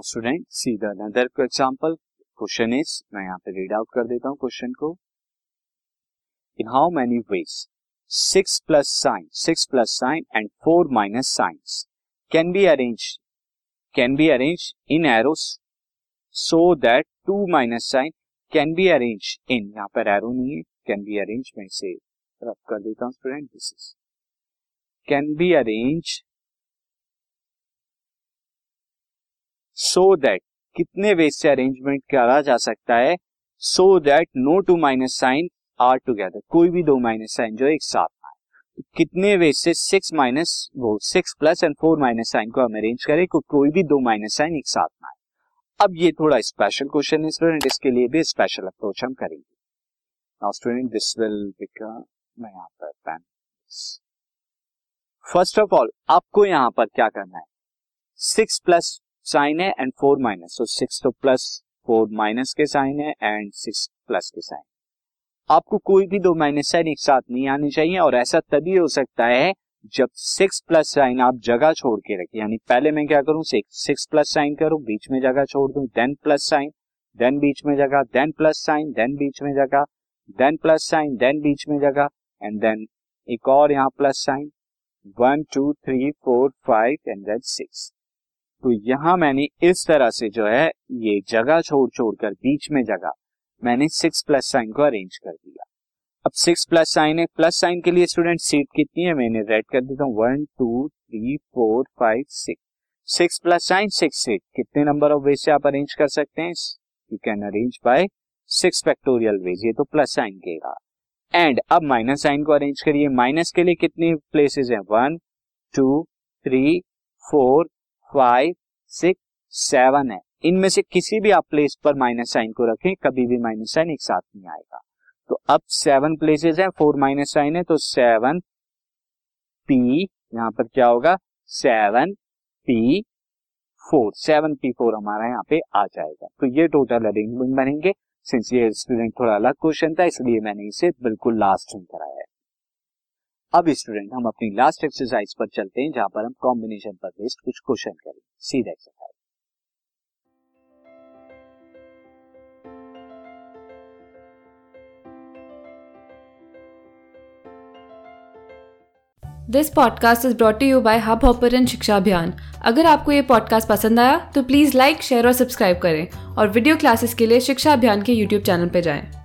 Now student see the another example question is मैं यहाँ पे रीड आउट कर देता हूँ क्वेश्चन को। In how many ways six plus sign six plus sign and four minus signs can be arrange can be arrange in arrows so that two minus sign can be arrange in यहाँ पर arrow नहीं है can be arrange मैं इसे रब कर देता हूँ student this is can be arrange so so that कितने वेज से अरेंजमेंट करा जा सकता है so that no two minus sign are together कोई भी दो माइनस साइन जो एक साथ आए। तो कितने वेज से सिक्स माइनस वो six plus and four minus sign को हम अरेंज करें को, कोई भी दो माइनस साइन एक साथ आए। अब ये थोड़ा स्पेशल क्वेश्चन है स्टूडेंट इसके लिए भी स्पेशल अप्रोच हम करेंगे। Now student this will become मैं यहाँ पर पेन फ़र्स्ट ऑफ़ ऑल आपको यहाँ पर क्या करना है? सिक्स प्लस साइन है and four minus so six तो प्लस फोर माइनस के साइन है एंड सिक्स प्लस के साइन. आपको कोई भी दो माइनस साइन एक साथ नहीं आने चाहिए और ऐसा तभी हो सकता है जब सिक्स प्लस साइन आप जगह छोड़ के रखें। यानी पहले मैं क्या करूँ? सिक्स प्लस साइन करूँ, बीच में जगह छोड़ दूँ देन प्लस साइन देन बीच में जगह देन प्लस साइन देन बीच में जगह देन प्लस साइन देन बीच में जगह एंड देन एक और यहाँ plus sign. One two three four five and then six तो यहाँ मैंने इस तरह से जो है, ये जगह छोड़ छोड़कर बीच में जगह, मैंने सिक्स प्लस साइन को अरेंज कर दिया। अब सिक्स प्लस साइन है प्लस साइन के लिए स्टूडेंट सीट कितनी है, मैंने रेड कर देता हूँ one two three four five six six plus sign six seat कितने नंबर ऑफ़ वेज से आप अरेंज कर सकते हैं? You can arrange by six factorial ways ये तो प्लस साइन के एंड अब माइनस साइन को अरेंज करिए। माइनस के लिए कितनी प्लेसेस हैं? One two three four five six seven है। इनमें से किसी भी आप प्लेस पर माइनस साइन को रखें, कभी भी माइनस साइन एक साथ नहीं आएगा। तो अब सेवन प्लेसेस है फोर माइनस साइन है तो सेवन पी यहाँ पर क्या होगा? Seven P four seven P four हमारा यहाँ पे आ जाएगा। तो ये टोटल अरेंजमेंट बनेंगे। सिंस ये स्टूडेंट थोड़ा अलग क्वेश्चन था, इसलिए मैंने इसे बिल्कुल लास्ट में अब स्टूडेंट हम अपनी लास्ट एक्सरसाइज पर चलते हैं, जहाँ पर हम कॉम्बिनेशन पर बेस्ड कुछ क्वेश्चन करेंगे। सीधा exercise this podcast is brought you by Hubhopper Shiksha Abhiyan अगर आपको ये पॉडकास्ट पसंद आया तो प्लीज़ लाइक शेयर और सब्सक्राइब करें। और वीडियो क्लासेस के लिए शिक्षा अभियान के यूट्यूब चैनल पर जाएँ।